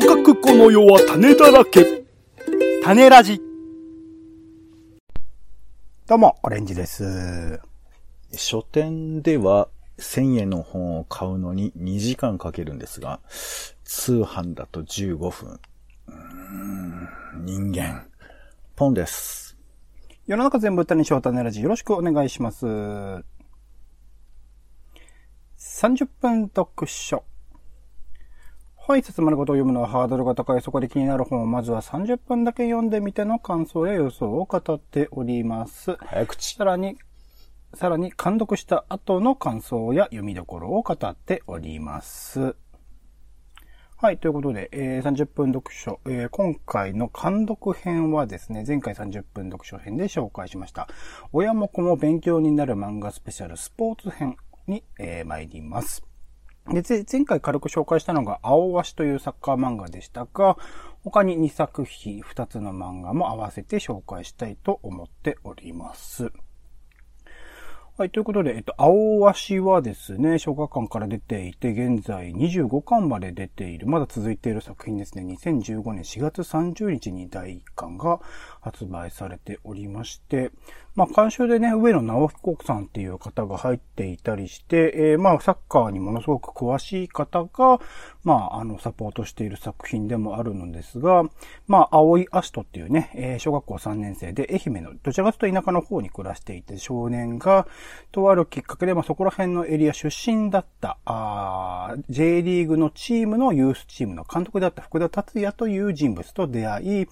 とかくこの世は種だらけ。種ラジ。どうも、オレンジです。書店では1000円の本を買うのに2時間かけるんですが、通販だと15分。うーん人間。ポンです。世の中全部歌にしよう種ラジよろしくお願いします。30分読書。はい、説まることを読むのはハードルが高い、そこで気になる本をまずは30分だけ読んでみての感想や予想を語っております。早口。さらに、さらに、監読した後の感想や読みどころを語っております。はい、ということで、えー30分読書、えー今回の監読編はですね、前回30分読書編で紹介しました。親も子も勉強になる漫画スペシャルスポーツ編に、えー参ります。で、前回軽く紹介したのが、青鷲というサッカー漫画でしたが、他に2作品、2つの漫画も合わせて紹介したいと思っております。はい、ということで、えっと、青鷲はですね、小学館から出ていて、現在25巻まで出ている、まだ続いている作品ですね。2015年4月30日に第1巻が発売されておりまして、まあ、監修でね、上野直彦さんっていう方が入っていたりして、えーまあ、サッカーにものすごく詳しい方が、まあ、あの、サポートしている作品でもあるのですが、まあ、青いアシトっていうね、えー小学校3年生で愛媛の、どちらかというと田舎の方に暮らしていて、少年が、とあるきっかけで、まあ、そこら辺のエリア出身だった、あー J リーグのチームのユースチームの監督だった福田達也という人物と出会い、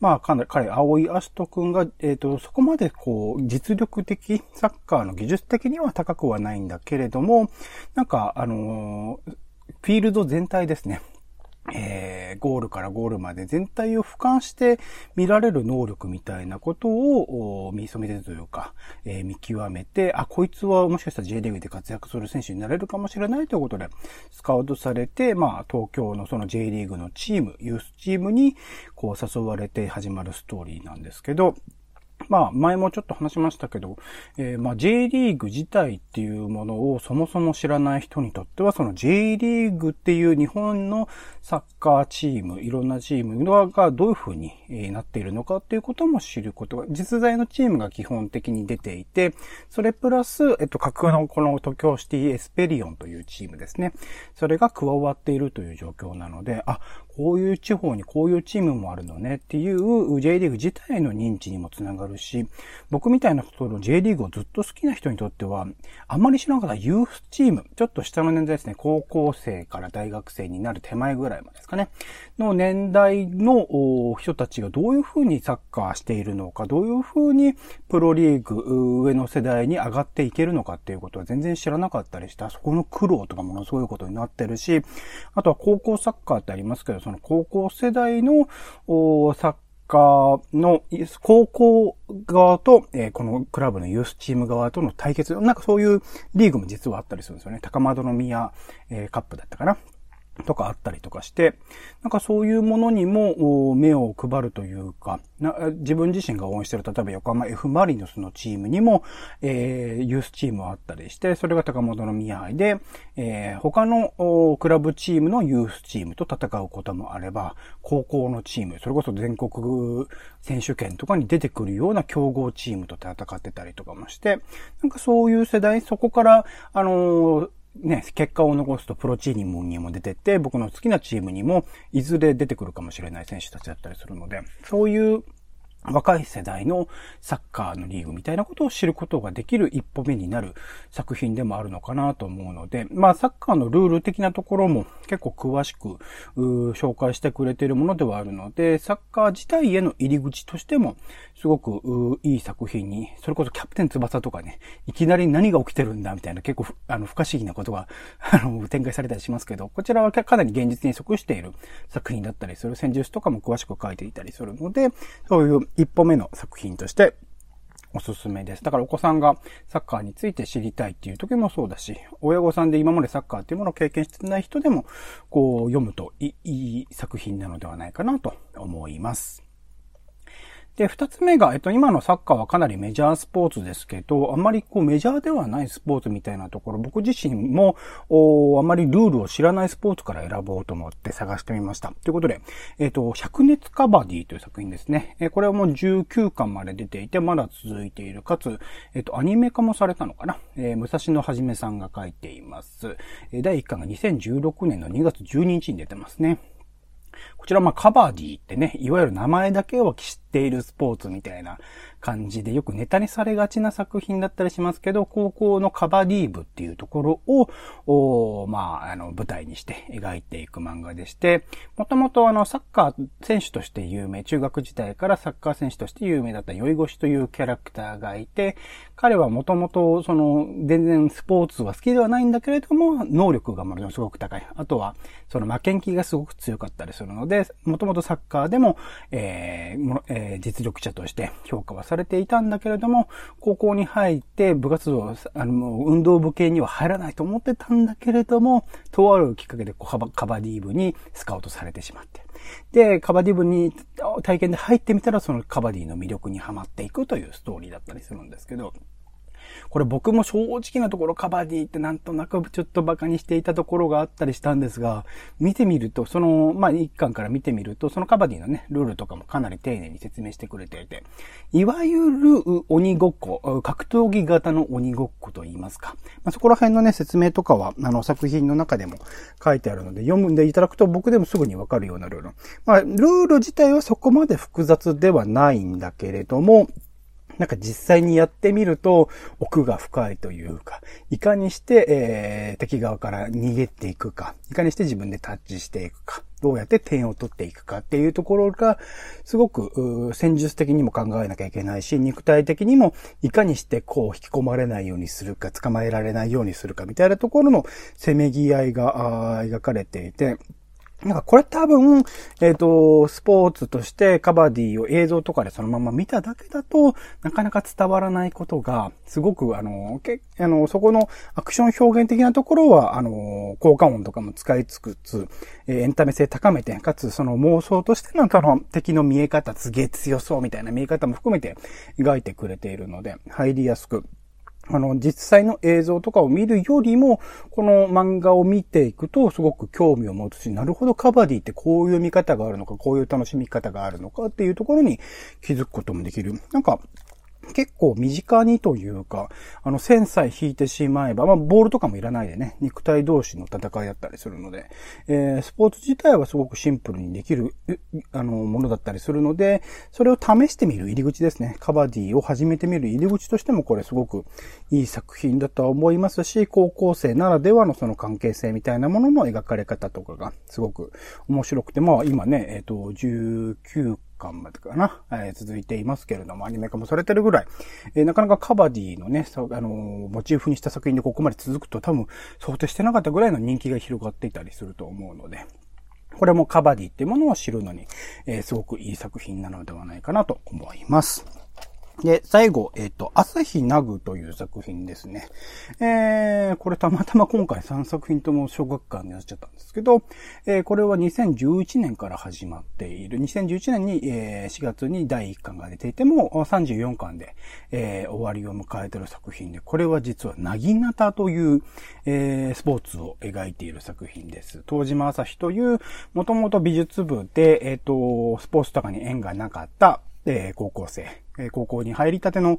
まあ、かなり、彼、青井アシト君が、えっ、と、そこまで、こう、実力的、サッカーの技術的には高くはないんだけれども、なんか、あのーフィールド全体ですね。えーゴールからゴールまで全体を俯瞰して見られる能力みたいなことを見初めてというか、えー見極めて、あ、こいつはもしかしたら J リーグで活躍する選手になれるかもしれないということで、スカウトされて、まあ、東京のその J リーグのチーム、ユースチームに、こう誘われて始まるストーリーなんですけど、まあ、前もちょっと話しましたけど、えーまあ、J リーグ自体っていうものをそもそも知らない人にとっては、その J リーグっていう日本のサッカーチーム、いろんなチームがどういう風になっているのかっていうことも知ることが、実在のチームが基本的に出ていて、それプラス、えっと、架空のこの東京シティエスペリオンというチームですね。それが加わっているという状況なので、あ、こういう地方にこういうチームもあるのねっていう J リーグ自体の認知にもつながるし、僕みたいな人の J リーグをずっと好きな人にとっては、あまり知らなかったユースチーム、ちょっと下の年代ですね、高校生から大学生になる手前ぐらいまでですかね、の年代の人たちがどういう風にサッカーしているのか、どういう風にプロリーグ上の世代に上がっていけるのかっていうことは全然知らなかったりした、そこの苦労とかものすごいことになってるし、あとは高校サッカーってありますけど、その高校世代のサッカーの高校側と、えーこのクラブのユースチーム側との対決、なんかそういうリーグも実はあったりするんですよね。高円宮、えーカップだったかな。とかあったりとかして、なんかそういうものにも目を配るというか、な自分自身が応援してる、例えば横浜 F・ マリノスのチームにも、えーユースチームはあったりして、それが高本の宮杯で、えー他のクラブチームのユースチームと戦うこともあれば、高校のチーム、それこそ全国選手権とかに出てくるような強豪チームと戦ってたりとかもして、なんかそういう世代、そこから、あのーね、結果を残すとプロチームにも出てって、僕の好きなチームにもいずれ出てくるかもしれない選手たちだったりするので、そういう若い世代のサッカーのリーグみたいなことを知ることができる一歩目になる作品でもあるのかなと思うので、まあサッカーのルール的なところも結構詳しく紹介してくれているものではあるので、サッカー自体への入り口としてもすごくいい作品に、それこそキャプテン翼とかね、いきなり何が起きてるんだみたいな結構あの不可思議なことが あの展開されたりしますけど、こちらはかなり現実に即している作品だったりする戦術とかも詳しく書いていたりするので、そういう一歩目の作品としておすすめです。だからお子さんがサッカーについて知りたいっていう時もそうだし、親御さんで今までサッカーっていうものを経験してない人でも、こう読むといい作品なのではないかなと思います。で、二つ目が、えっと、今のサッカーはかなりメジャースポーツですけど、あんまりこうメジャーではないスポーツみたいなところ、僕自身も、おあまりルールを知らないスポーツから選ぼうと思って探してみました。ということで、えっと、灼熱カバディという作品ですね。えこれはもう19巻まで出ていて、まだ続いている。かつ、えっと、アニメ化もされたのかな。えー、武蔵野はじめさんが書いています。え第1巻が2016年の2月12日に出てますね。こちらまあカバディってね、いわゆる名前だけを知っているスポーツみたいな感じでよくネタにされがちな作品だったりしますけど、高校のカバディー部っていうところを、まあ、あの、舞台にして描いていく漫画でして、もともとあの、サッカー選手として有名、中学時代からサッカー選手として有名だった酔い越しというキャラクターがいて、彼はもともと、その、全然スポーツは好きではないんだけれども、能力がものすごく高い。あとは、その負けん気がすごく強かったりするので、もともとサッカーでも、えーえー、実力者として評価はされていたんだけれども、高校に入って部活動、あの、運動部系には入らないと思ってたんだけれども、とあるきっかけでカバカバディ部にスカウトされてしまって。で、カバディ部に体験で入ってみたら、そのカバディの魅力にはまっていくというストーリーだったりするんですけど、これ僕も正直なところカバディってなんとなくちょっと馬鹿にしていたところがあったりしたんですが、見てみると、その、まあ、一巻から見てみると、そのカバディのね、ルールとかもかなり丁寧に説明してくれていて、いわゆる鬼ごっこ、格闘技型の鬼ごっこと言いますか。まあ、そこら辺のね、説明とかは、あの、作品の中でも書いてあるので、読んでいただくと僕でもすぐにわかるようなルール。まあ、ルール自体はそこまで複雑ではないんだけれども、なんか実際にやってみると奥が深いというか、いかにして、えー、敵側から逃げていくか、いかにして自分でタッチしていくか、どうやって点を取っていくかっていうところが、すごく、戦術的にも考えなきゃいけないし、肉体的にもいかにしてこう引き込まれないようにするか、捕まえられないようにするかみたいなところのせめぎ合いが描かれていて、なんかこれ多分、えっ、ー、と、スポーツとしてカバディを映像とかでそのまま見ただけだと、なかなか伝わらないことが、すごく、あの、けあの、そこのアクション表現的なところは、あの、効果音とかも使いつくつ、え、エンタメ性高めて、かつその妄想としてのその敵の見え方、すげえ強そうみたいな見え方も含めて描いてくれているので、入りやすく、あの、実際の映像とかを見るよりも、この漫画を見ていくとすごく興味を持つし、なるほどカバディってこういう見方があるのか、こういう楽しみ方があるのかっていうところに気づくこともできる。なんか、結構身近にというか、あの、線さえ引いてしまえば、まあ、ボールとかもいらないでね、肉体同士の戦いだったりするので、えー、スポーツ自体はすごくシンプルにできる、あの、ものだったりするので、それを試してみる入り口ですね。カバディを始めてみる入り口としてもこれすごくいい作品だとは思いますし、高校生ならではのその関係性みたいなものの描かれ方とかがすごく面白くて、まあ今ね、えっ、ー、と、19巻までかな、えー、続いていますけれども、アニメ化もされてるぐらい、えー、なかなかカバディのね、あの、モチーフにした作品でここまで続くと多分想定してなかったぐらいの人気が広がっていたりすると思うので、これもカバディってものを知るのに、えー、すごくいい作品なのではないかなと思います。で、最後、えっ、ー、と、朝日ナグという作品ですね。えー、これたまたま今回3作品とも小学館になっちゃったんですけど、えー、これは2011年から始まっている。2011年に、えー、4月に第1巻が出ていても、34巻で、えー、終わりを迎えている作品で、これは実は、なぎなたという、えー、スポーツを描いている作品です。東島朝日という、もともと美術部で、えっ、ー、と、スポーツとかに縁がなかった、えー、高校生、え高校に入りたての、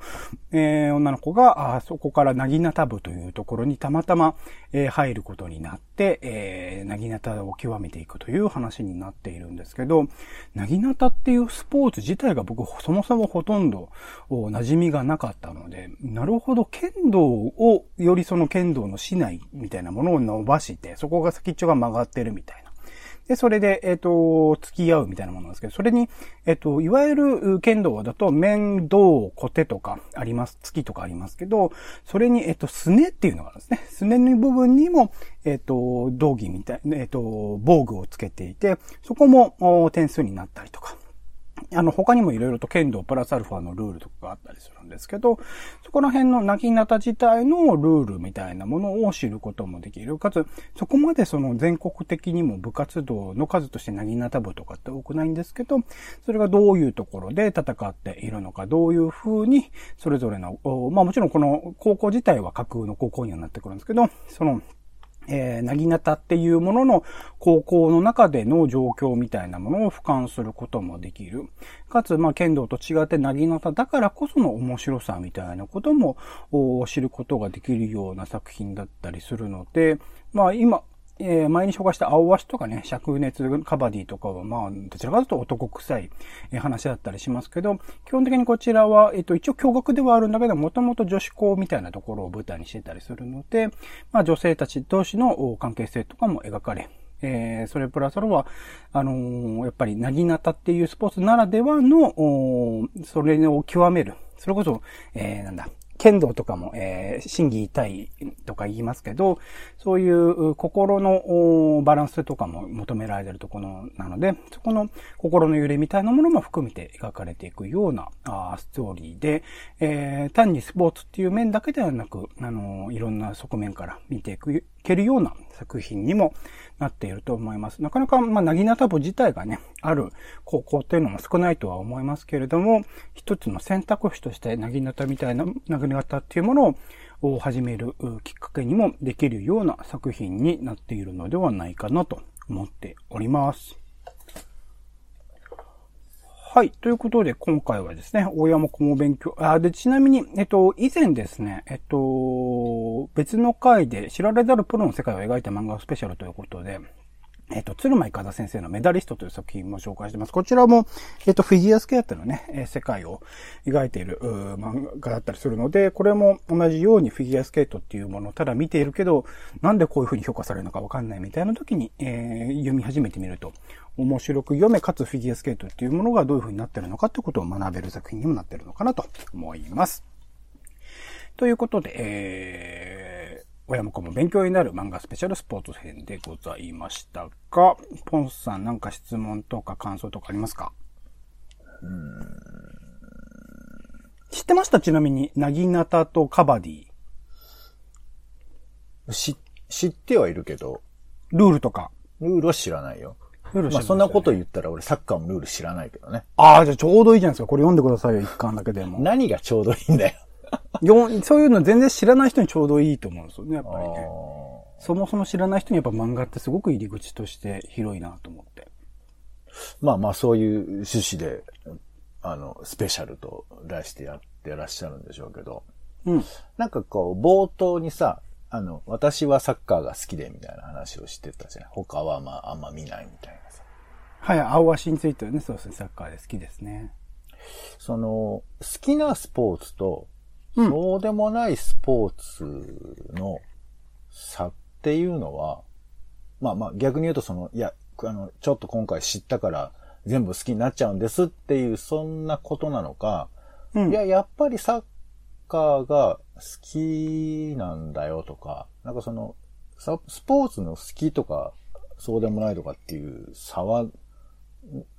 えー、女の子が、あそこからなぎなた部というところにたまたま、え、入ることになって、えー、なぎなたを極めていくという話になっているんですけど、なぎなたっていうスポーツ自体が僕そもそもほとんど馴染みがなかったので、なるほど、剣道を、よりその剣道の市内みたいなものを伸ばして、そこが先っちょが曲がってるみたいな。で、それで、えっ、ー、と、付き合うみたいなものなんですけど、それに、えっ、ー、と、いわゆる剣道だと、面、銅、小手とかあります、月とかありますけど、それに、えっ、ー、と、すねっていうのがあるんですね。すねの部分にも、えっ、と、道着みたい、えっ、と、防具をつけていて、そこも点数になったりとか。あの、他にもいろいろと剣道プラスアルファのルールとかがあったりするんですけど、そこら辺のなぎなた自体のルールみたいなものを知ることもできる。かつ、そこまでその全国的にも部活動の数としてなぎなた部とかって多くないんですけど、それがどういうところで戦っているのか、どういう風に、それぞれの、まあもちろんこの高校自体は架空の高校にはなってくるんですけど、その、えー、なぎなたっていうものの高校の中での状況みたいなものを俯瞰することもできる。かつ、まあ、剣道と違ってなぎなただからこその面白さみたいなことも知ることができるような作品だったりするので、まあ今、えー、前に紹介した青足とかね、灼熱カバディとかは、まあ、どちらかというと男臭い話だったりしますけど、基本的にこちらは、えっと、一応共学ではあるんだけど、もともと女子校みたいなところを舞台にしてたりするので、まあ、女性たち同士の関係性とかも描かれ、えー、それプラスアルは、あのー、やっぱり、なぎなたっていうスポーツならではの、それを極める。それこそ、えー、なんだ、剣道とかも、えー、審議痛いとか言いますけど、そういう心のバランスとかも求められているところなので、そこの心の揺れみたいなものも含めて描かれていくようなストーリーで、えー、単にスポーツっていう面だけではなく、あの、いろんな側面から見ていく、けるような作品にもなっていると思います。なかなか、まあ、なぎなた部自体がね、ある高校っていうのも少ないとは思いますけれども、一つの選択肢としてなぎなたみたいな、なぎなたっていうものをを始めるきっかけにもできるような作品になっているのではないかなと思っております。はい。ということで、今回はですね、大山子も勉強、あ、で、ちなみに、えっと、以前ですね、えっと、別の回で知られざるプロの世界を描いた漫画スペシャルということで、えっ、と、鶴舞風先生のメダリストという作品も紹介してます。こちらも、えっ、と、フィギュアスケートのね、え世界を描いている漫画だったりするので、これも同じようにフィギュアスケートっていうものをただ見ているけど、なんでこういう風に評価されるのかわかんないみたいな時に、えー、読み始めてみると、面白く読め、かつフィギュアスケートっていうものがどういう風になってるのかってことを学べる作品にもなってるのかなと思います。ということで、えー親も子も勉強になる漫画スペシャルスポーツ編でございましたが、ポンスさんなんか質問とか感想とかありますか？知ってました？ちなみに、なぎなたとカバディ。し、知ってはいるけど。ルールとか。ルールは知らないよ。ルール知らない、ね、まあそんなこと言ったら俺サッカーもルール知らないけどね。ああ、じゃあちょうどいいじゃないですか。これ読んでくださいよ、一巻だけでも。何がちょうどいいんだよ。そういうの全然知らない人にちょうどいいと思うんですよね、やっぱりね。そもそも知らない人にやっぱ漫画ってすごく入り口として広いなと思って。まあまあそういう趣旨で、あの、スペシャルと題してやってらっしゃるんでしょうけど。うん。なんかこう、冒頭にさ、あの、私はサッカーが好きでみたいな話をしてたじゃない。他はまああんま見ないみたいなさ。はい、青足についてはね、そうですね、サッカーで好きですね。その、好きなスポーツと、そうでもないスポーツの差っていうのは、まあまあ逆に言うとその、いや、あの、ちょっと今回知ったから全部好きになっちゃうんですっていう、そんなことなのか、うん、いや、やっぱりサッカーが好きなんだよとか、なんかその、スポーツの好きとか、そうでもないとかっていう差は、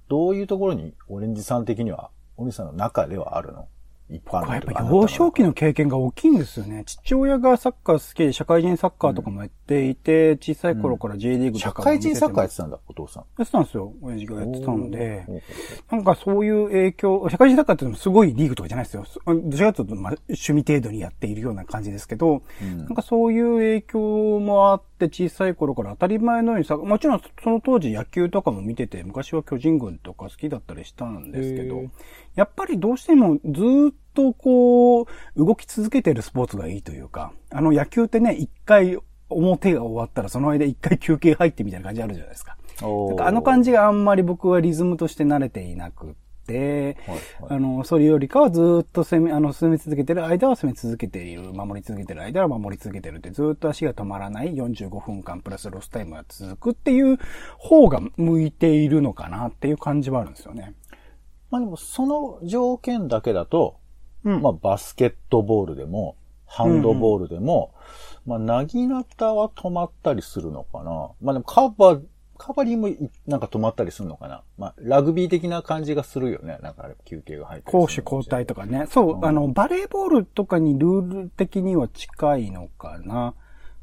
どういうところにオレンジさん的には、お兄さんの中ではあるの？一般のやっぱ幼少期の経験が大きいんですよね。父親がサッカー好きで社会人サッカーとかもやっていて、うん、小さい頃から J リーグとか、うん、社会人サッカーやってたんだ、お父さん。やってたんですよ。親父がやってたので、なんかそういう影響、社会人サッカーってもすごいリーグとかじゃないですよ。どちらかというと、まあ、趣味程度にやっているような感じですけど、うん、なんかそういう影響もあって小さい頃から当たり前のようにさ、もちろんその当時野球とかも見てて、昔は巨人軍とか好きだったりしたんですけど、やっぱりどうしてもずっとこう、動き続けてるスポーツがいいというか、あの野球ってね、一回表が終わったらその間一回休憩入ってみたいな感じあるじゃないですか。かあの感じがあんまり僕はリズムとして慣れていなくて、はいはい、あの、それよりかはずっと攻め、あの、進め続けてる間は攻め続けている、守り続けてる間は守り続けてるって、ずっと足が止まらない45分間プラスロスタイムが続くっていう方が向いているのかなっていう感じはあるんですよね。まあでも、その条件だけだと、うん、まあバスケットボールでも、ハンドボールでも、うんうん、まあ、なぎなたは止まったりするのかな。まあでもカバ、カバリーもいなんか止まったりするのかな？まあ、ラグビー的な感じがするよね。なんかあれ休憩が入って攻守交代とかね。そう、うんあの、バレーボールとかにルール的には近いのかな。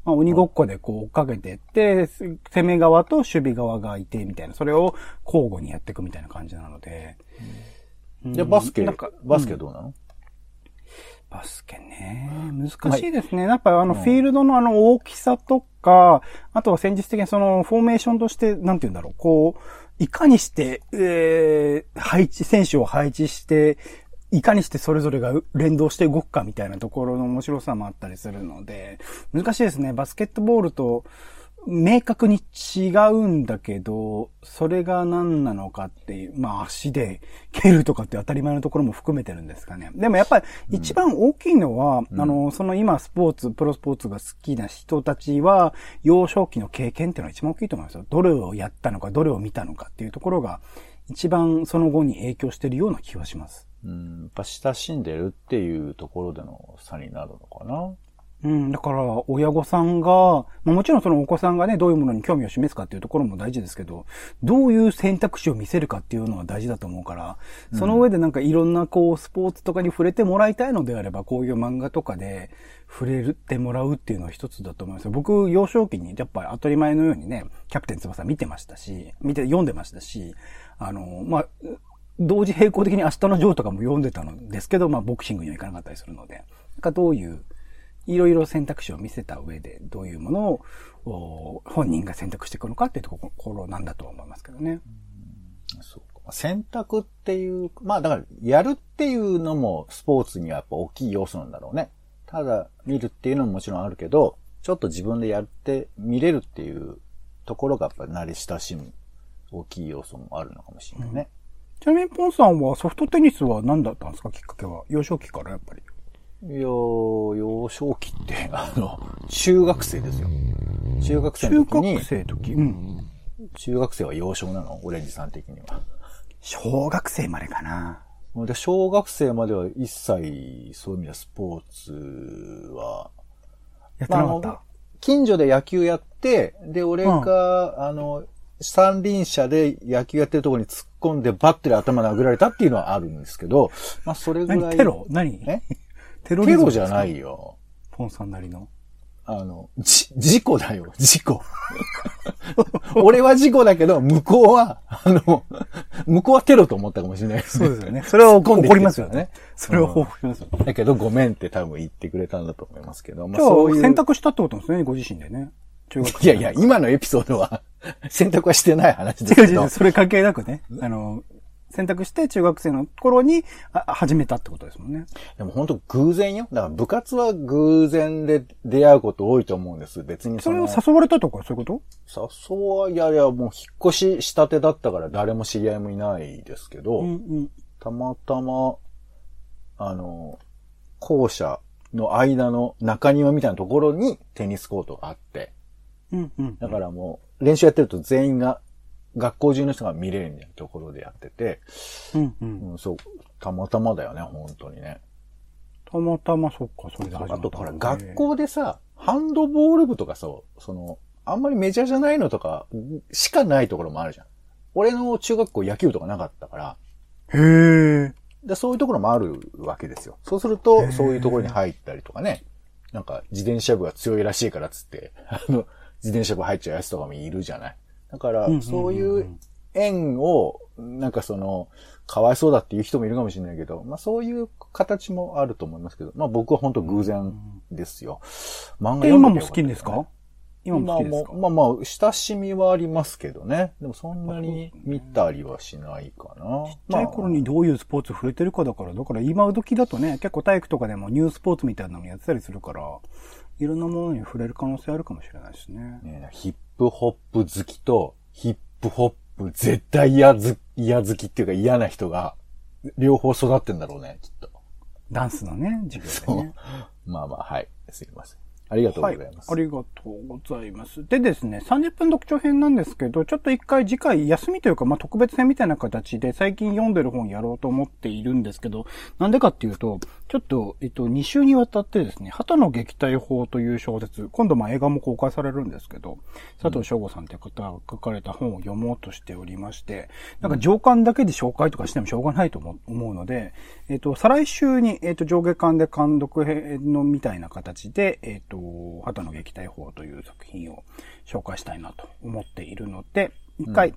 まあ、鬼ごっこでこう追っかけてって、す攻め側と守備側がいてみたいな、それを交互にやっていくみたいな感じなので。で、バスケなんか、バスケどうなの、バスケね。難しいですね。やっぱあの、フィールドのあの大きさとか、あとは戦術的にその、フォーメーションとして、なんて言うんだろう、こう、いかにして、えー、配置、選手を配置して、いかにしてそれぞれが連動して動くかみたいなところの面白さもあったりするので、難しいですね。バスケットボールと、明確に違うんだけど、それが何なのかっていう、まあ足で蹴るとかって当たり前のところも含めてるんですかね。でもやっぱり一番大きいのは、あの、その今スポーツ、プロスポーツが好きな人たちは、幼少期の経験っていうのが一番大きいと思いますよ。どれをやったのか、どれを見たのかっていうところが、一番その後に影響してるような気はします。うん、やっぱ親しんでるっていうところでの差になるのかなうん、だから、親御さんが、まあ、もちろんそのお子さんがね、どういうものに興味を示すかっていうところも大事ですけど、どういう選択肢を見せるかっていうのは大事だと思うから、その上でなんかいろんなこう、スポーツとかに触れてもらいたいのであれば、こういう漫画とかで触れてもらうっていうのは一つだと思いますよ。僕、幼少期にやっぱり当たり前のようにね、キャプテン翼見てましたし、見て、読んでましたし、あの、まあ、同時並行的に明日のジョーとかも読んでたのですけど、まあ、ボクシングにはいかなかったりするので、なんかどういう、いろいろ選択肢を見せた上で、どういうものをお本人が選択していくのかっていうところなんだと思いますけどね。そうか。選択っていう、まあだから、やるっていうのもスポーツにはやっぱ大きい要素なんだろうね。ただ、見るっていうのももちろんあるけど、ちょっと自分でやって見れるっていうところがやっぱ慣れ親しむ大きい要素もあるのかもしれないね。ちなみにポンさんはソフトテニスは何だったんですかきっかけは。幼少期からやっぱり。いやー、幼少期って、あの、中学生ですよ。中学生の中時に学、生の時？うん。中学生は幼少なの、オレンジさん的には。小学生までかな。で、小学生までは一切、そういう意味ではスポーツは、やってなかっまあ。近所で野球やって、で、俺が、あの、三輪車で野球やってるところに突っ込んでバッテリー頭殴られたっていうのはあるんですけど、まあそれぐらい。何？テロ？何？え？テロリズムテロじゃないよ。ポンさんなりの。あの、じ、事故だよ、事故。俺は事故だけど、向こうは、あの、向こうはテロと思ったかもしれないですそうですよね。それは怒りますよね。それは怒りますよね。だけど、ごめんって多分言ってくれたんだと思いますけど、まあ、そういう選択したってことですね、ご自身でね。中学いやいや、今のエピソードは 選択はしてない話ですけど。それ関係なくね。あの、選択して中学生の頃にあ始めたってことですもんね。でも本当偶然よ。だから部活は偶然で出会うこと多いと思うんです。別にそれを誘われたとか、そういうこ誘わ、いやいや、もう引っ越ししたてだったから誰も知り合いもいないですけど、とうんうん。たまたま、あの、校舎の間の中庭みたいなところにテニスコートがあって、うんうん。だからもう練習やってると全員が、学校中の人が見れるみたいなところでやってて、うんうん。うん、そう、たまたまだよね、本当にね。たまたまそっか、それで始まったあと、ほら、学校でさ、ハンドボール部とかさ、その、あんまりメジャーじゃないのとか、しかないところもあるじゃん。俺の中学校野球部とかなかったから、へえ。でそういうところもあるわけですよ。そうすると、そういうところに入ったりとかね、なんか自転車部が強いらしいからっつって、あの、自転車部入っちゃうやつとかもいるじゃない。だからそういう縁を、なんかその、かわいそうだっていう人もいるかもしれないけど、まあそういう形もあると思いますけど、まあ僕は本当偶然ですよ。漫画で、読んどきゃよかった今も好きですか？今も好きですか？まあまあ、親しみはありますけどね。でもそんなに見たりはしないかな。ちっちゃい頃にどういうスポーツ触れてるかだから、だから今時だとね、結構体育とかでもニュースポーツみたいなのやってたりするから、いろんなものに触れる可能性あるかもしれないですね。ねヒップホップ好きと、ヒップホップ絶対嫌ず、嫌好きっていうか嫌な人が、両方育ってんだろうね、きっと。ダンスのね、授業でね。まあまあ、はい。すいません。ありがとうございます。はい。ありがとうございます。でですね、30分読書編なんですけど、ちょっと一回次回休みというか、まあ、特別編みたいな形で最近読んでる本やろうと思っているんですけど、なんでかっていうと、ちょっと、えっと、2週にわたってですね、鳩の撃退法という小説、今度まあ映画も公開されるんですけど、佐藤翔吾さんという方が書かれた本を読もうとしておりまして、なんか上巻だけで紹介とかしてもしょうがないと思うので、えっと、再来週に、えっと、上下巻で監読編のみたいな形で、えっと、鳩の撃退法という作品を紹介したいなと思っているので、一回、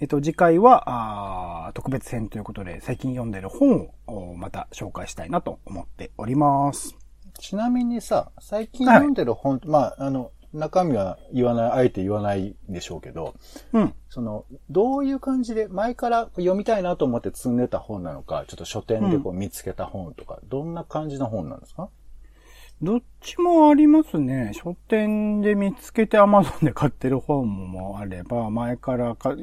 えっと、次回は、あー特別編ということで、最近読んでる本をおまた紹介したいなと思っております。ちなみにさ、最近読んでる本、まあ、あの、中身は言わない、あえて言わないでしょうけど、うん。その、どういう感じで、前から読みたいなと思って積んでた本なのか、ちょっと書店でこう見つけた本とか、どんな感じの本なんですか？どっちもありますね。書店で見つけて Amazon で買ってる本もあれば、前からか、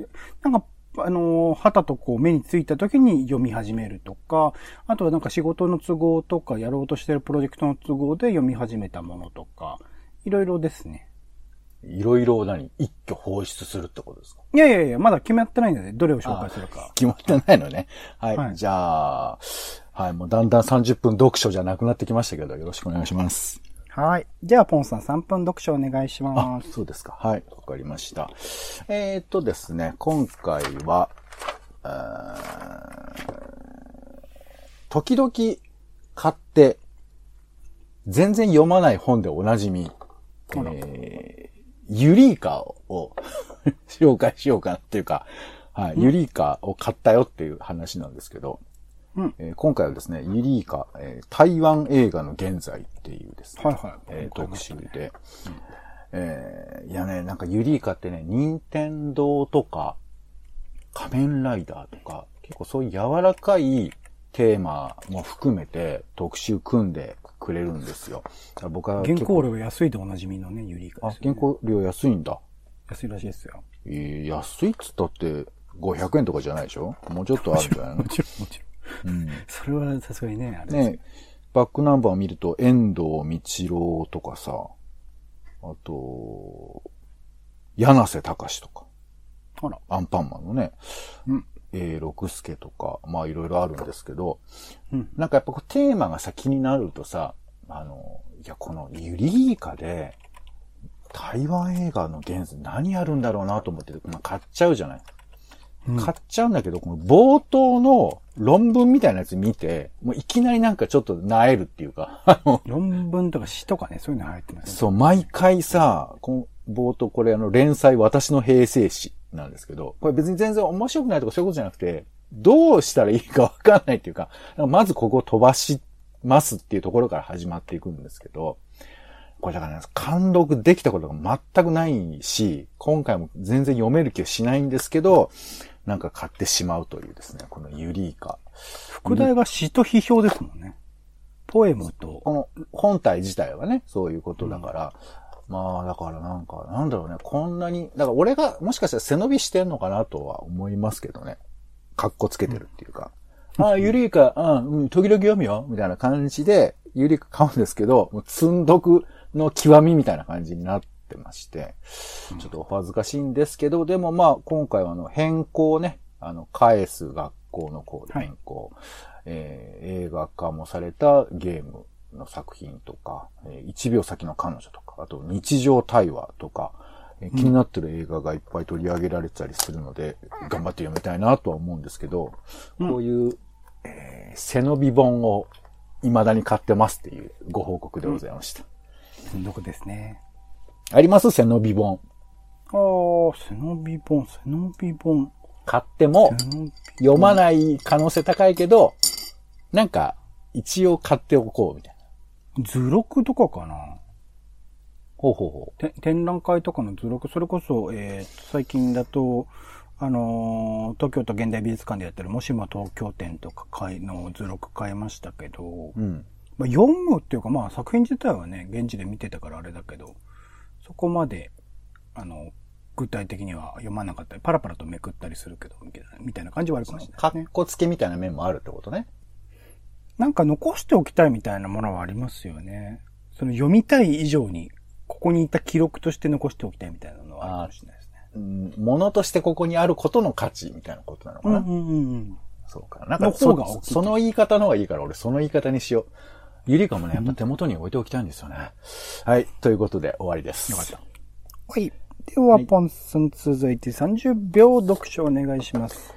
なんか、あの、旗とこう目についた時に読み始めるとか、あとはなんか仕事の都合とか、やろうとしてるプロジェクトの都合で読み始めたものとか、いろいろですね。いろいろ何？一挙放出するってことですか？いやいやいや、まだ決まってないので、どれを紹介するか。決まってないのね。はい。はいじゃあ、はい、もうだんだん30分読書じゃなくなってきましたけど、よろしくお願いします。はい。じゃあ、ポンさん3分読書お願いしあま、す。そうですか。はい、わかりました。えー、っとですね、今回は、時々買って、全然読まない本でおなじみ、えー、ユリーカを 紹介しようかなっていうか、はい、ユリーカを買ったよっていう話なんですけど、うんえー今回はですね、ユリーカ、えー台湾映画の現在っていうですね、はいはいえー特集で、えーいやね、なんかユリーカってね、任天堂とか、仮面ライダーとか、結構そういう柔らかいテーマも含めて特集組んでくれるんですよ。だから僕は原稿料安いでおなじみのね、ユリーカあで、すよ、ね。原稿料安いんだ。安いらしいですよ。えー安いっつったって500円とかじゃないでしょ？もうちょっとあるんじゃないの？もちろん、もちろん。うん。それはさすがにね、あれねバックナンバーを見ると、遠藤道郎とかさ、あと、柳瀬隆とか、あら。アンパンマンのね、うん。えー、六助とか、まあいろいろあるんですけど、うんなんかやっぱこうテーマがさ気になるとさ、あの、いやこのユリーカで、台湾映画の現在何やるんだろうなと思って、まあ、買っちゃうじゃない。うん買っちゃうんだけど、この冒頭の論文みたいなやつ見て、もういきなりなんかちょっと萎えるっていうか、論文とか詩とかね、そういうの入ってます、ね。そう、毎回さ、この冒頭これあの連載私の平成史なんですけど、これ別に全然面白くないとかそういうことじゃなくて、どうしたらいいかわかんないっていうか、まずここを飛ばしますっていうところから始まっていくんですけど、これだからね、監読できたことが全くないし、今回も全然読める気がしないんですけど、なんか買ってしまうというですね、このユリーカ。副題が詩と批評ですもんね。ポエムと、この本体自体はね、そういうことだから、まあ、だからなんか、なんだろうね、こんなに、だから俺がもしかしたら背伸びしてんのかなとは思いますけどね。かっこつけてるっていうか。ああ、ユリーカ、あうん、時々読むよ、みたいな感じで、ユリーカ買うんですけど、もう積んどくの極みみたいな感じになってまして、ちょっとお恥ずかしいんですけど、でもまあ、今回はあの、変更ね、あの、返す学校の変更、えー映画化もされたゲームの作品とか、えー1秒先の彼女とか、あと日常対話とか、えー気になってる映画がいっぱい取り上げられてたりするので、頑張って読みたいなとは思うんですけど、こういう、えー背伸び本を未だに買ってますっていうご報告でございました。どこですね。あります？背伸び本。ああ、背伸び本、背伸び本。買っても読まない可能性高いけど、なんか一応買っておこうみたいな。図録とかかな？ほうほうほて展覧会とかの図録、それこそ、えー最近だと、あのー東京都現代美術館でやってるもしも東京展とか会の図録買いましたけど、う。うん。まあ、読むっていうか、まあ作品自体はね、現地で見てたからあれだけど、そこまで、あの、具体的には読まなかったり、パラパラとめくったりするけど、みたいな感じはあるかもしれかっないですね。こつけみたいな面もあるってことね。なんか残しておきたいみたいなものはありますよね。その読みたい以上に、ここにいた記録として残しておきたいみたいなのはあるかもしれないですね。うん、ものとしてここにあることの価値みたいなことなのかな。うんうんうん。そうか。なんかのそ方が大きいその言い方の方がいいから、俺その言い方にしよう。ゆりかもね、やっぱ手元に置いておきたいんですよね。はい。ということで終わりです。よかった。はい。では、ポンスン続いて30秒読書お願いします。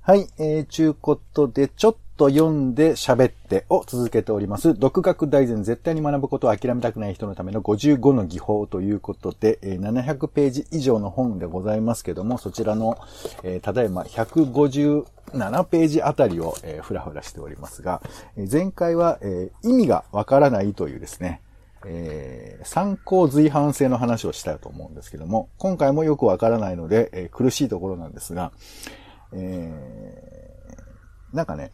はい、えー、ちゅうことで、ちょっと読んで喋ってを続けております。独学大全絶対に学ぶことを諦めたくない人のための55の技法ということで、700ページ以上の本でございますけども、そちらの、えーただいま157ページあたりを、えーふらふらしておりますが、前回は、えー意味がわからないというですね、えー参考随伴性の話をしたいと思うんですけども、今回もよくわからないので、えー苦しいところなんですが、えーなんかね、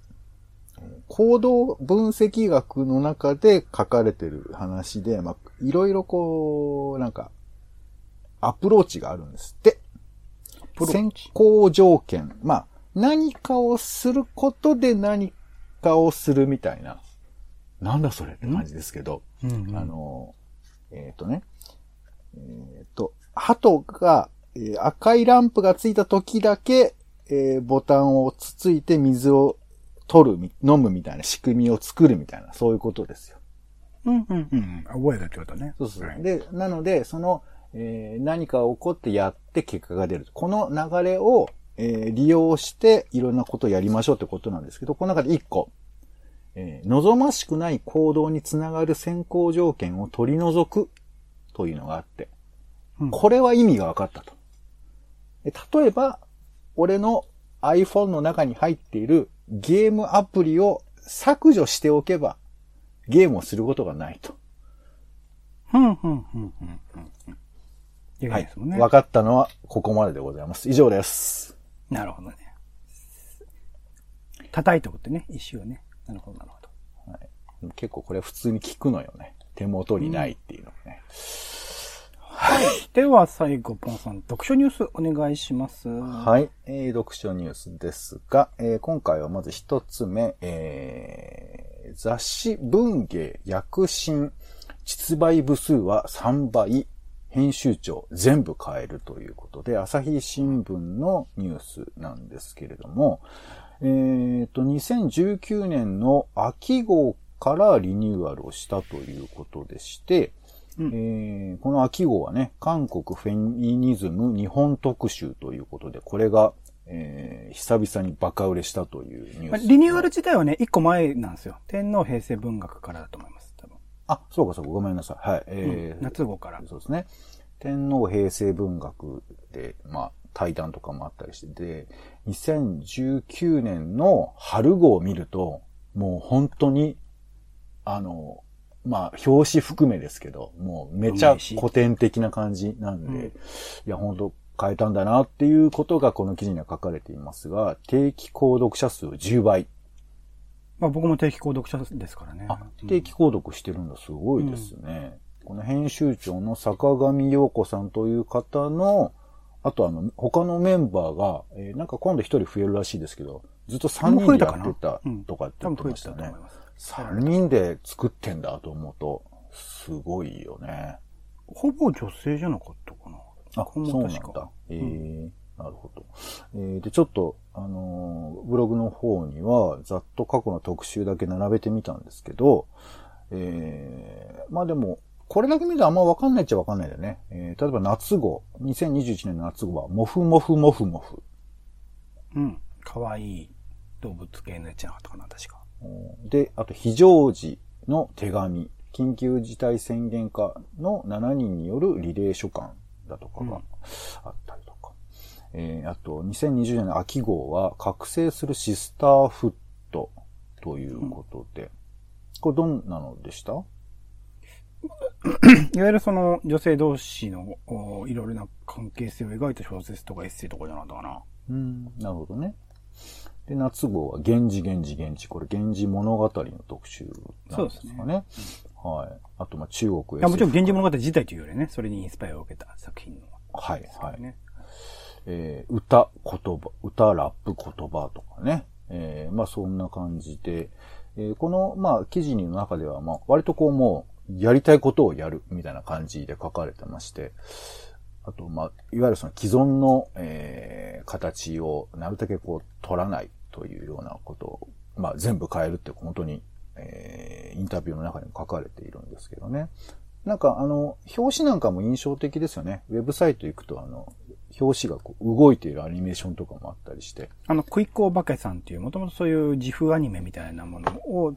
行動分析学の中で書かれてる話で、まあ、いろいろこう、なんか、アプローチがあるんですって。先行条件。まあ、何かをすることで何かをするみたいな。なんだそれ？って感じですけど。うんうんあの、えっ、とね、えっ、と、鳩が、えー赤いランプがついた時だけ、えーボタンをつついて水を取るみ、飲むみたいな仕組みを作るみたいな、そういうことですよ。うんうんうん。覚えるってことね。そうそう。はいで、なので、その、えー何か起こってやって結果が出る。この流れを、えー利用していろんなことをやりましょうってことなんですけど、この中で一個、えー望ましくない行動につながる先行条件を取り除くというのがあって、うんこれは意味が分かったと。で例えば、俺の iPhone の中に入っているゲームアプリを削除しておけば、ゲームをすることがないと。ふんふんふんふんふんはいいですもんね。分かったのはここまででございます。以上です。なるほどね。叩いておくってね、石をね。なるほど、なるほど。はい、結構これ普通に聞くのよね。手元にないっていうのね。はいでは、最後、ポンさん、読書ニュースお願いします。はい、えー、読書ニュースですが、えー今回はまず一つ目、えー、雑誌文芸躍進実売部数は3倍、編集長全部変えるということで、朝日新聞のニュースなんですけれども、えっ、と、2019年の秋号からリニューアルをしたということでして、うんえーこの秋号はね、韓国フェミニズム日本特集ということで、これが、えー久々にバカ売れしたというニュース。まあリニューアル自体はね、一個前なんですよ。天皇平成文学からだと思います。多分。あ、そうかそうか、ごめんなさい。はい。えーうん夏号から。そうですね。天皇平成文学で、まあ、対談とかもあったりして、で、2019年の春号を見ると、もう本当に、あの、まあ、表紙含めですけど、もうめちゃ古典的な感じなんで、うんいや、本当変えたんだなっていうことがこの記事には書かれていますが、定期購読者数10倍。まあ僕も定期購読者ですからね。あ、定期購読してるんだ、すごいですね。この編集長の坂上陽子さんという方の、あとあの、他のメンバーが、えーなんか今度一人増えるらしいですけど、ずっと3人でやってたうんとかって言ってましてたねたと思い。ます。3人で作ってんだと思うと、すごいよね。ほぼ女性じゃなかったかな。あ、そうなんだ。ええなるほど。えーで、ちょっと、あのーブログの方には、ざっと過去の特集だけ並べてみたんですけど、えーまあでも、これだけ見るとあんまわかんないっちゃわかんないんだよね。えー例えば夏号、2021年の夏号は、もふもふもふもふ。うん。かわいい動物系のやつじゃなかったかな、確か。で、あと非常時の手紙、緊急事態宣言下の7人によるリレー書簡だとかがあったりとか。えーあと、2020年の秋号は、覚醒するシスターフットということで、これどんなのでした？いわゆるその女性同士のおいろいろな関係性を描いた小説とかエッセイとかじゃなかったかな。うん、なるほどね。で、夏号は、源氏源氏源氏。これ、源氏物語の特集なんですかね。はい。あと、まあ、中国いや、もちろん源氏物語自体というよりね、それにインスパイアを受けた作品の。はい、はい。ね。えー歌、言葉、歌、ラップ、言葉とかね。えーまあそんな感じで、えーこの、まあ記事の中では、まあ割とこうもうやりたいことをやるみたいな感じで書かれてまして、あと、まあ、いわゆるその既存の、えー、形をなるだけこう取らないというようなことを、まあ、全部変えるって本当に、えー、インタビューの中にも書かれているんですけどね。なんかあの、表紙なんかも印象的ですよね。ウェブサイト行くとあの、表紙がこう動いているアニメーションとかもあったりして。あの、クイックオバケさんっていう、もともとそういう自負アニメみたいなものを、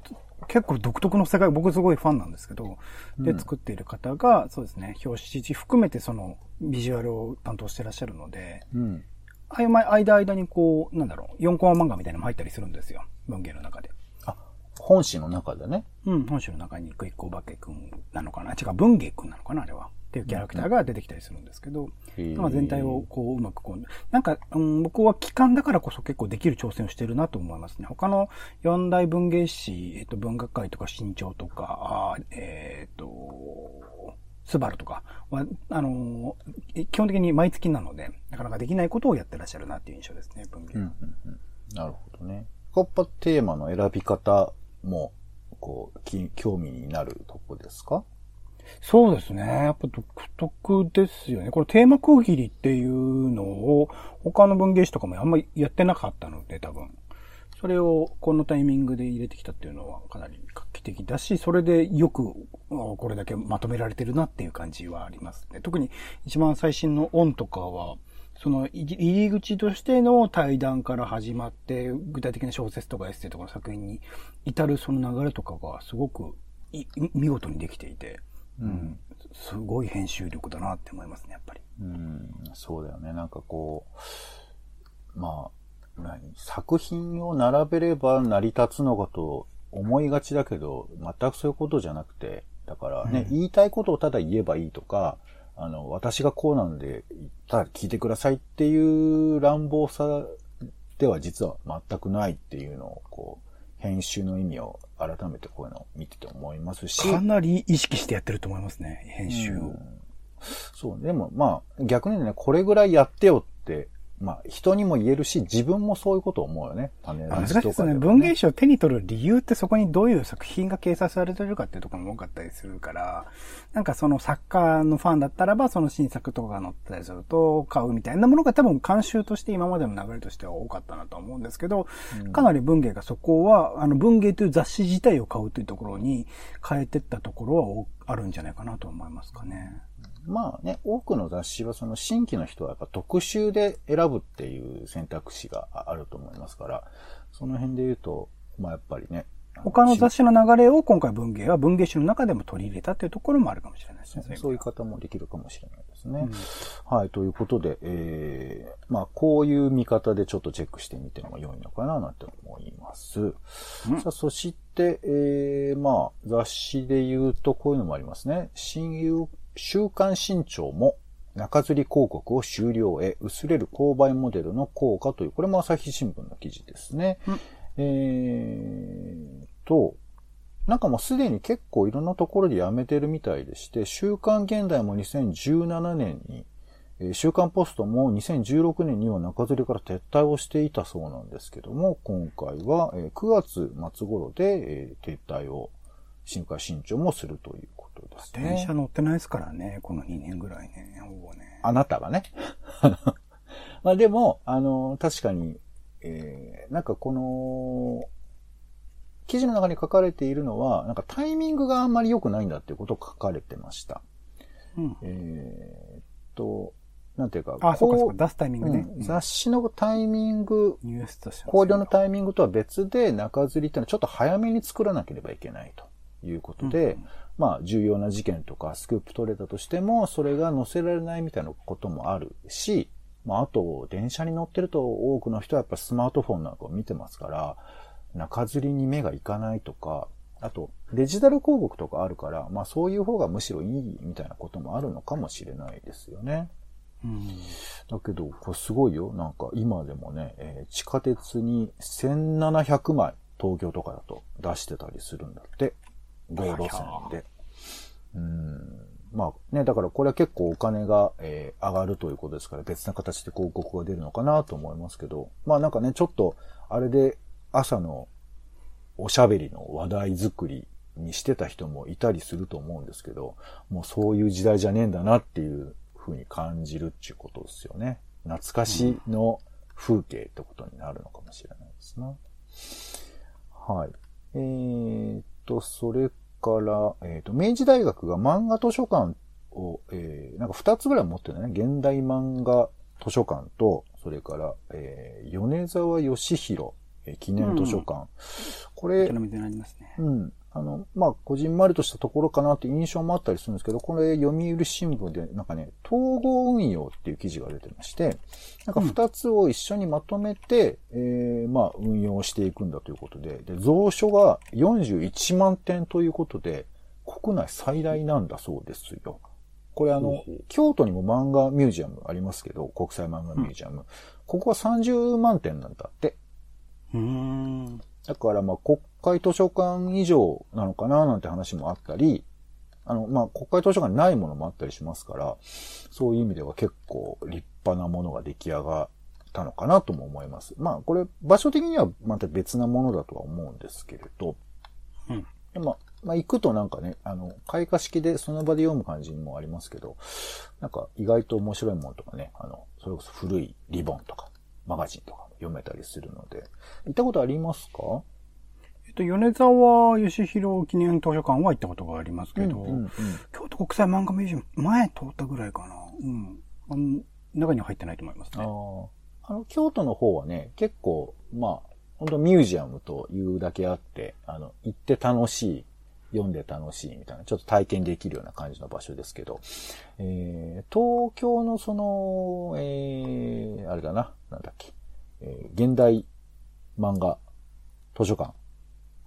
結構独特の世界、僕すごいファンなんですけど、で作っている方が、そうですね、表紙含めてそのビジュアルを担当してらっしゃるので、うん。ああいう間間間にこう、なんだろう、4コマ漫画みたいなのも入ったりするんですよ。文芸の中で。あ、本誌の中でね。うん、本州の中にクイックオバケくんなのかな？違う、文芸くんなのかなあれは。っていうキャラクターが出てきたりするんですけど、まあ全体をこううまくこう、なんか、うん、僕は期間だからこそ結構できる挑戦をしてるなと思いますね。他の四大文芸誌、えっと、文学界とか新潮とか、えーっと、スバルとかは、あのー、基本的に毎月なので、なかなかできないことをやってらっしゃるなっていう印象ですね、文芸。うんうんうん。なるほどね。やっぱテーマの選び方も、こう、き興味になるとこですか？そうですね。やっぱ独特ですよね。これテーマ区切りっていうのを他の文芸誌とかもあんまりやってなかったので多分。それをこのタイミングで入れてきたっていうのはかなり画期的だし、それでよくあこれだけまとめられてるなっていう感じはありますね。特に一番最新のオンとかは、その入り口としての対談から始まって、具体的な小説とかエッセイとかの作品に至るその流れとかがすごくい見事にできていて、うん、すごい編集力だなって思いますね、やっぱり。うん、そうだよね。なんかこう、まあ、何作品を並べれば成り立つのかと思いがちだけど、全くそういうことじゃなくて、だからね、言いたいことをただ言えばいいとか、あの、私がこうなんで、ただ聞いてくださいっていう乱暴さでは実は全くないっていうのを、こう、編集の意味を改めてこういうのを見てて思いますし。かなり意識してやってると思いますね、編集を。そう、でもまあ、逆にね、これぐらいやってよって、まあ、人にも言えるし、自分もそういうことを思うよね。種ししいですね。文芸誌を手に取る理由ってそこにどういう作品が掲載されてるかっていうところも多かったりするから、なんかその作家のファンだったらば、その新作とかが載ってたりすると買うみたいなものが多分慣習として今までの流れとしては多かったなとは思うんですけど、かなり文芸がそこは、あの文芸という雑誌自体を買うというところに変えてったところはおあるんじゃないかなと思いますかね。まあね、多くの雑誌はその新規の人はやっぱ特集で選ぶっていう選択肢があると思いますから、その辺で言うと、まあやっぱりね。他の雑誌の流れを今回文芸は文芸誌の中でも取り入れたっていうところもあるかもしれないですね。そういう方もできるかもしれないですね。はい、ということで、えー、まあ、こういう見方でちょっとチェックしてみても良いのかななんて思います。さあ、そして、えー、まあ、雑誌で言うとこういうのもありますね。新友、週刊新潮も中吊り広告を終了へ薄れる購買モデルの効果という、これも朝日新聞の記事ですね。えーと、なんかもうすでに結構いろんなところでやめてるみたいでして、週刊現代も2017年に、えー週刊ポストも2016年には中吊りから撤退をしていたそうなんですけども、今回はえー9月末頃で、えー撤退を新刊新潮もするということですね。電車乗ってないですからね、この2年ぐらいね、ほぼね。あなたがね。まあでも、あの、確かに、えーなんかこの、記事の中に書かれているのは、なんかタイミングがあんまり良くないんだっていうことを書かれてました。うん。えーっと、なんていうか、あ、そうかそうこか、出すタイミングね。うん雑誌のタイミング、ニュースとしては考慮のタイミングとは別で中吊りっていうのはちょっと早めに作らなければいけないということで、まあ重要な事件とかスクープ取れたとしても、それが載せられないみたいなこともあるし、まああと電車に乗ってると多くの人はやっぱスマートフォンなんかを見てますから、中吊りに目がいかないとか、あとデジタル広告とかあるから、まあそういう方がむしろいいみたいなこともあるのかもしれないですよね。うん。だけど、これすごいよ。なんか今でもね、えー地下鉄に1700枚東京とかだと出してたりするんだって。同路線で。うん。まあね、だからこれは結構お金が、えー上がるということですから別な形で広告が出るのかなと思いますけど、まあなんかね、ちょっとあれで朝のおしゃべりの話題作りにしてた人もいたりすると思うんですけど、もうそういう時代じゃねえんだなっていう風に感じるっていうことですよね。懐かしの風景ってことになるのかもしれないですな。はい。えー、っと、それから、えーっと、明治大学が漫画図書館を、えー、なんか二つぐらい持ってるね。現代漫画図書館と、それから、えー、米沢義弘、えー記念図書館。これ、こちら見てありますね。うん。あの、まあ、こじんまりとしたところかなって印象もあったりするんですけど、これ、読売新聞で、なんかね、統合運用っていう記事が出てまして、なんか二つを一緒にまとめて、えーまあ、運用していくんだということで、で、蔵書が41万点ということで、国内最大なんだそうですよ。これあのほうほう、京都にも漫画ミュージアムありますけど、国際漫画ミュージアム。ここは30万点なんだって。うーん。だからまあ国会図書館以上なのかななんて話もあったり、あのまあ国会図書館にないものもあったりしますから、そういう意味では結構立派なものが出来上がったのかなとも思います。まあこれ場所的にはまた別なものだとは思うんですけれど、うん。でまあ、まあ行くとなんかね、あの、開花式でその場で読む感じもありますけど、なんか意外と面白いものとかね、あの、それこそ古いリボンとか、マガジンとかも読めたりするので、行ったことありますか？えっと、米沢義弘記念図書館は行ったことがありますけど、うんうんうん京都国際漫画ミュージアム、前通ったぐらいかな。うん。あの中には入ってないと思いますあね。ーあの、京都の方はね、結構、まあ、本当ミュージアムというだけあって、あの、行って楽しい、読んで楽しいみたいな、ちょっと体験できるような感じの場所ですけど、えー、東京のその、えー、あれだな、なんだっけ、えー、現代漫画図書館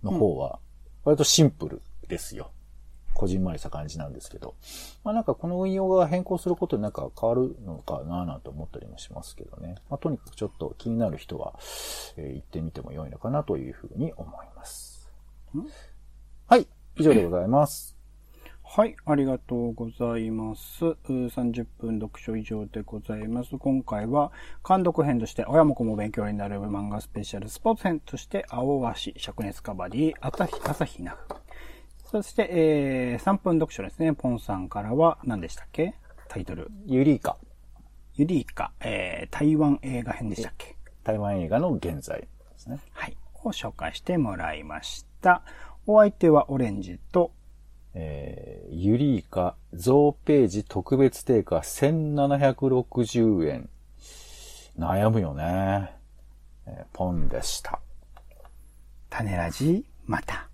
の方は、割とシンプルですよ。こじんまりした感じなんですけど。まあなんかこの運用が変更することでなんか変わるのかななんて思ったりもしますけどね。まあとにかくちょっと気になる人は、えー行ってみても良いのかなというふうに思います。はい、以上でございます。はい、ありがとうございます。うー30分読書以上でございます。今回は、監読編として、親も子も勉強になる漫画スペシャル、スポーツ編として、青足、灼熱カバディ、朝日、朝日奈風。そして、えー、3分読書ですね。ポンさんからは、何でしたっけ？タイトル。ユリイカ、ユリイカ、えー、台湾映画編でしたっけ？台湾映画の現在ですね。はい。を紹介してもらいました。お相手はオレンジと、えー、ユリイカ増ページ特別定価1760円。悩むよね。えーポンでした。種ラジ、また。